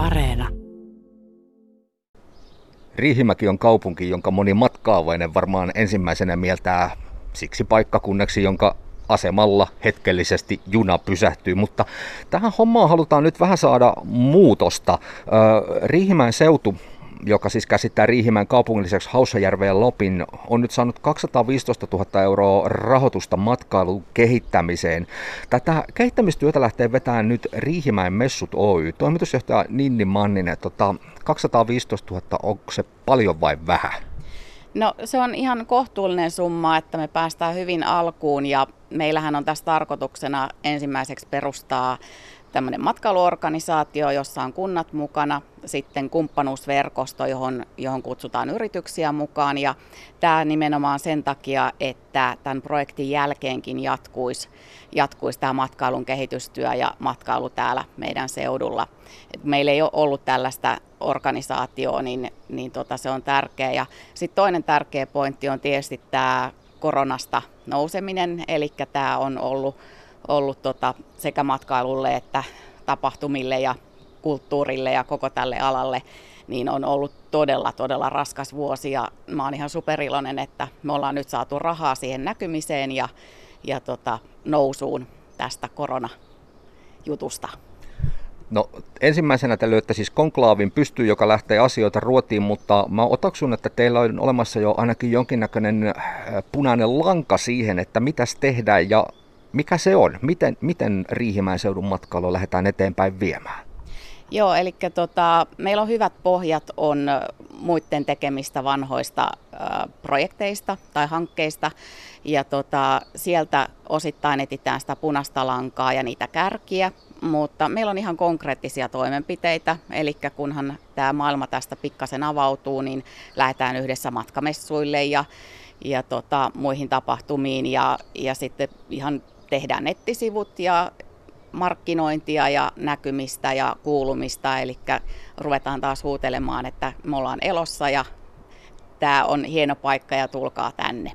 Areena. Riihimäki on kaupunki, jonka moni matkaavainen varmaan ensimmäisenä mieltää siksi paikkakunnaksi, jonka asemalla hetkellisesti juna pysähtyy, mutta tähän hommaan halutaan nyt vähän saada muutosta. Riihimäen seutu joka siis käsittää Riihimäen kaupungilliseksi Haussajärven Lopin, on nyt saanut 215 000 euroa rahoitusta matkailun kehittämiseen. Tätä kehittämistyötä lähtee vetämään nyt Riihimäen Messut Oy. Toimitusjohtaja Ninni Manninen, tota, 215 000, onko se paljon vai vähän? No se on ihan kohtuullinen summa, että me päästään hyvin alkuun ja meillähän on tässä tarkoituksena ensimmäiseksi perustaa tämmöinen matkailuorganisaatio, jossa on kunnat mukana, sitten kumppanuusverkosto, johon, johon kutsutaan yrityksiä mukaan. Ja tämä nimenomaan sen takia, että tämän projektin jälkeenkin jatkuisi, jatkuisi tämä matkailun kehitystyö ja matkailu täällä meidän seudulla. Et meillä ei ole ollut tällaista organisaatioa, niin, niin tota, se on tärkeä. Ja sitten toinen tärkeä pointti on tietysti tämä koronasta nouseminen, eli tämä on ollut ollut tota sekä matkailulle että tapahtumille ja kulttuurille ja koko tälle alalle, niin on ollut todella, todella raskas vuosi ja mä oon ihan superiloinen, että me ollaan nyt saatu rahaa siihen näkymiseen ja, ja tota, nousuun tästä koronajutusta. No ensimmäisenä te löytte siis konklaavin pystyyn, joka lähtee asioita ruotiin, mutta mä otaksun, että teillä on olemassa jo ainakin jonkinnäköinen äh, punainen lanka siihen, että mitäs tehdään ja mikä se on? Miten, miten Riihimäen seudun matkailu lähdetään eteenpäin viemään? Joo, eli tota, meillä on hyvät pohjat on muiden tekemistä vanhoista äh, projekteista tai hankkeista. Ja tota, sieltä osittain etitään sitä punaista lankaa ja niitä kärkiä, mutta meillä on ihan konkreettisia toimenpiteitä. Eli kunhan tämä maailma tästä pikkasen avautuu, niin lähdetään yhdessä matkamessuille ja, ja tota, muihin tapahtumiin ja, ja sitten ihan tehdään nettisivut ja markkinointia ja näkymistä ja kuulumista, eli ruvetaan taas huutelemaan, että me ollaan elossa ja tämä on hieno paikka ja tulkaa tänne.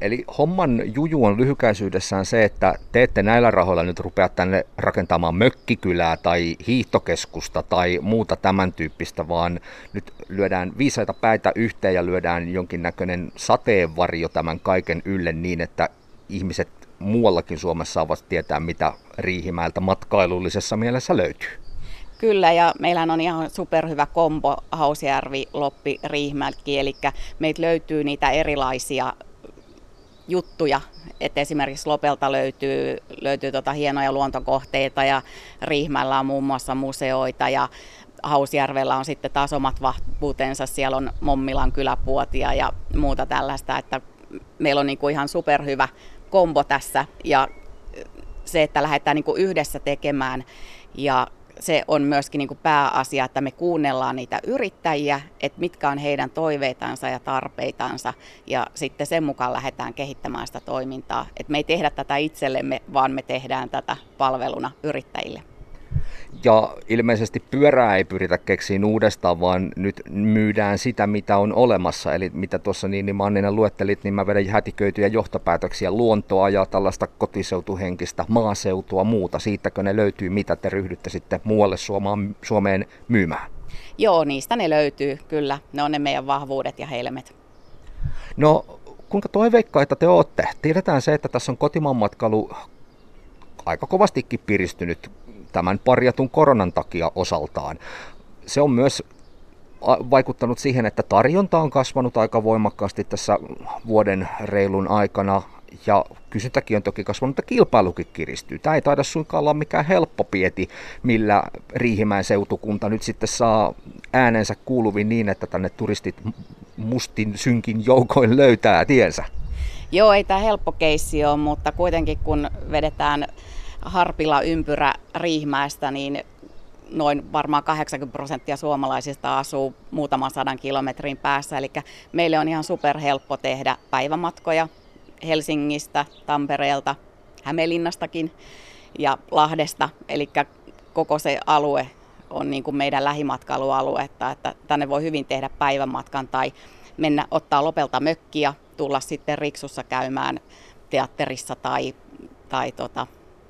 Eli homman juju on lyhykäisyydessään se, että te ette näillä rahoilla nyt rupea tänne rakentamaan mökkikylää tai hiihtokeskusta tai muuta tämän tyyppistä, vaan nyt lyödään viisaita päitä yhteen ja lyödään jonkinnäköinen sateenvarjo tämän kaiken ylle niin, että ihmiset muuallakin Suomessa saavat tietää, mitä Riihimäeltä matkailullisessa mielessä löytyy. Kyllä, ja meillä on ihan superhyvä kombo Hausjärvi, Loppi, Riihimäki, eli meitä löytyy niitä erilaisia juttuja, että esimerkiksi Lopelta löytyy, löytyy tota hienoja luontokohteita ja Riihmällä on muun muassa museoita ja Hausjärvellä on sitten taas omat vahvuutensa, siellä on Mommilan kyläpuotia ja muuta tällaista, että meillä on niin kuin ihan superhyvä kombo tässä. Ja se, että lähdetään niin kuin yhdessä tekemään ja se on myöskin niin kuin pääasia, että me kuunnellaan niitä yrittäjiä, että mitkä on heidän toiveitansa ja tarpeitansa ja sitten sen mukaan lähdetään kehittämään sitä toimintaa. Että me ei tehdä tätä itsellemme, vaan me tehdään tätä palveluna yrittäjille. Ja ilmeisesti pyörää ei pyritä keksiin uudestaan, vaan nyt myydään sitä, mitä on olemassa. Eli mitä tuossa niin, niin Manninen luettelit, niin mä vedän hätiköityjä johtopäätöksiä luontoa ja tällaista kotiseutuhenkistä maaseutua muuta. Siitäkö ne löytyy, mitä te ryhdytte sitten muualle Suomaan, Suomeen myymään? Joo, niistä ne löytyy, kyllä. Ne on ne meidän vahvuudet ja helmet. No, kuinka toiveikkaita te olette? Tiedetään se, että tässä on kotimaan matkailu aika kovastikin piristynyt tämän parjatun koronan takia osaltaan. Se on myös vaikuttanut siihen, että tarjonta on kasvanut aika voimakkaasti tässä vuoden reilun aikana ja kysyntäkin on toki kasvanut, mutta kilpailukin kiristyy. Tämä ei taida suinkaan olla mikään helppo pieti, millä Riihimäen seutukunta nyt sitten saa äänensä kuuluviin niin, että tänne turistit mustin synkin joukoin löytää tiensä. Joo, ei tämä helppo keissi ole, mutta kuitenkin kun vedetään Harpila ympyrä Riihimäestä, niin noin varmaan 80 prosenttia suomalaisista asuu muutaman sadan kilometrin päässä. Eli meille on ihan superhelppo tehdä päivämatkoja Helsingistä, Tampereelta, Hämeenlinnastakin ja Lahdesta. Eli koko se alue on niin kuin meidän lähimatkailualuetta, että tänne voi hyvin tehdä päivämatkan tai mennä ottaa lopelta mökkiä, tulla sitten Riksussa käymään teatterissa tai, tai tota,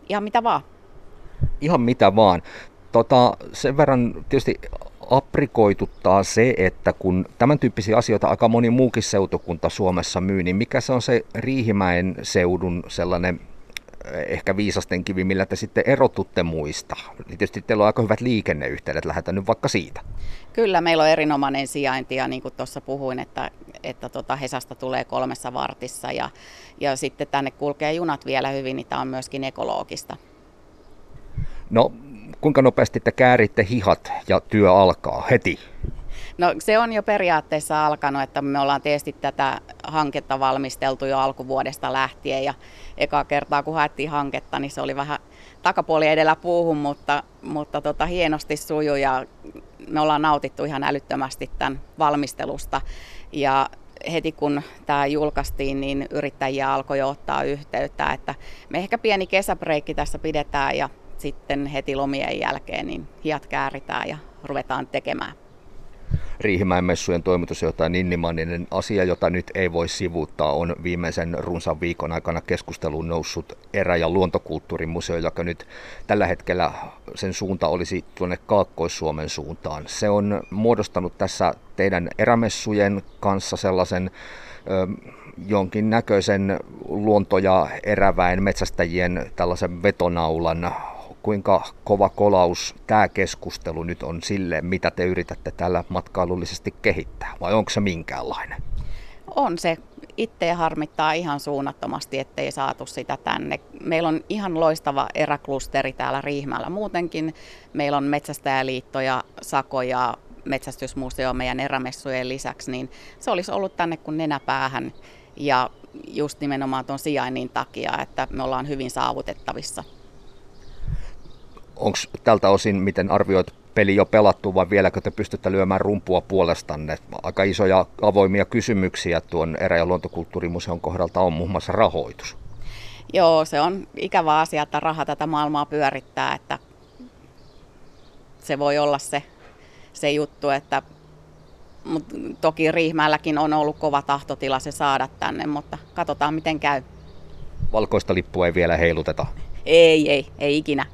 ihan mitä vaan. Ihan mitä vaan. Tota, sen verran tietysti aprikoituttaa se, että kun tämän tyyppisiä asioita aika moni muukin seutukunta Suomessa myy, niin mikä se on se Riihimäen seudun sellainen eh, ehkä viisasten kivi, millä te sitten erotutte muista? Tietysti teillä on aika hyvät liikenneyhteydet, lähdetään nyt vaikka siitä. Kyllä, meillä on erinomainen sijainti ja niin kuin tuossa puhuin, että, että tota Hesasta tulee kolmessa vartissa ja, ja sitten tänne kulkee junat vielä hyvin, niin tämä on myöskin ekologista. No, kuinka nopeasti te kääritte hihat ja työ alkaa heti? No se on jo periaatteessa alkanut, että me ollaan tietysti tätä hanketta valmisteltu jo alkuvuodesta lähtien ja eka kertaa kun haettiin hanketta, niin se oli vähän takapuoli edellä puuhun, mutta, mutta tota, hienosti suju ja me ollaan nautittu ihan älyttömästi tämän valmistelusta ja heti kun tämä julkaistiin, niin yrittäjiä alkoi jo ottaa yhteyttä, että me ehkä pieni kesäbreikki tässä pidetään ja sitten heti lomien jälkeen niin hiat kääritään ja ruvetaan tekemään. Riihimäen messujen toimitusjohtaja Ninni Manninen, asia, jota nyt ei voi sivuuttaa, on viimeisen runsan viikon aikana keskusteluun noussut erä- ja luontokulttuurimuseo, joka nyt tällä hetkellä sen suunta olisi tuonne Kaakkois-Suomen suuntaan. Se on muodostanut tässä teidän erämessujen kanssa sellaisen ö, jonkin näköisen luonto- ja eräväen metsästäjien tällaisen vetonaulan kuinka kova kolaus tämä keskustelu nyt on sille, mitä te yritätte tällä matkailullisesti kehittää, vai onko se minkäänlainen? On se. Itse harmittaa ihan suunnattomasti, ettei saatu sitä tänne. Meillä on ihan loistava eräklusteri täällä Riihmällä muutenkin. Meillä on Metsästäjäliitto ja Sako ja Metsästysmuseo meidän erämessujen lisäksi, niin se olisi ollut tänne kuin nenäpäähän. Ja just nimenomaan tuon sijainnin takia, että me ollaan hyvin saavutettavissa onko tältä osin, miten arvioit peli jo pelattu vai vieläkö te pystytte lyömään rumpua puolestanne? Aika isoja avoimia kysymyksiä tuon erä- ja luontokulttuurimuseon kohdalta on muun muassa rahoitus. Joo, se on ikävä asia, että raha tätä maailmaa pyörittää, että se voi olla se, se juttu, että mutta toki Riihmäelläkin on ollut kova tahtotila se saada tänne, mutta katsotaan miten käy. Valkoista lippua ei vielä heiluteta. Ei, ei, ei ikinä.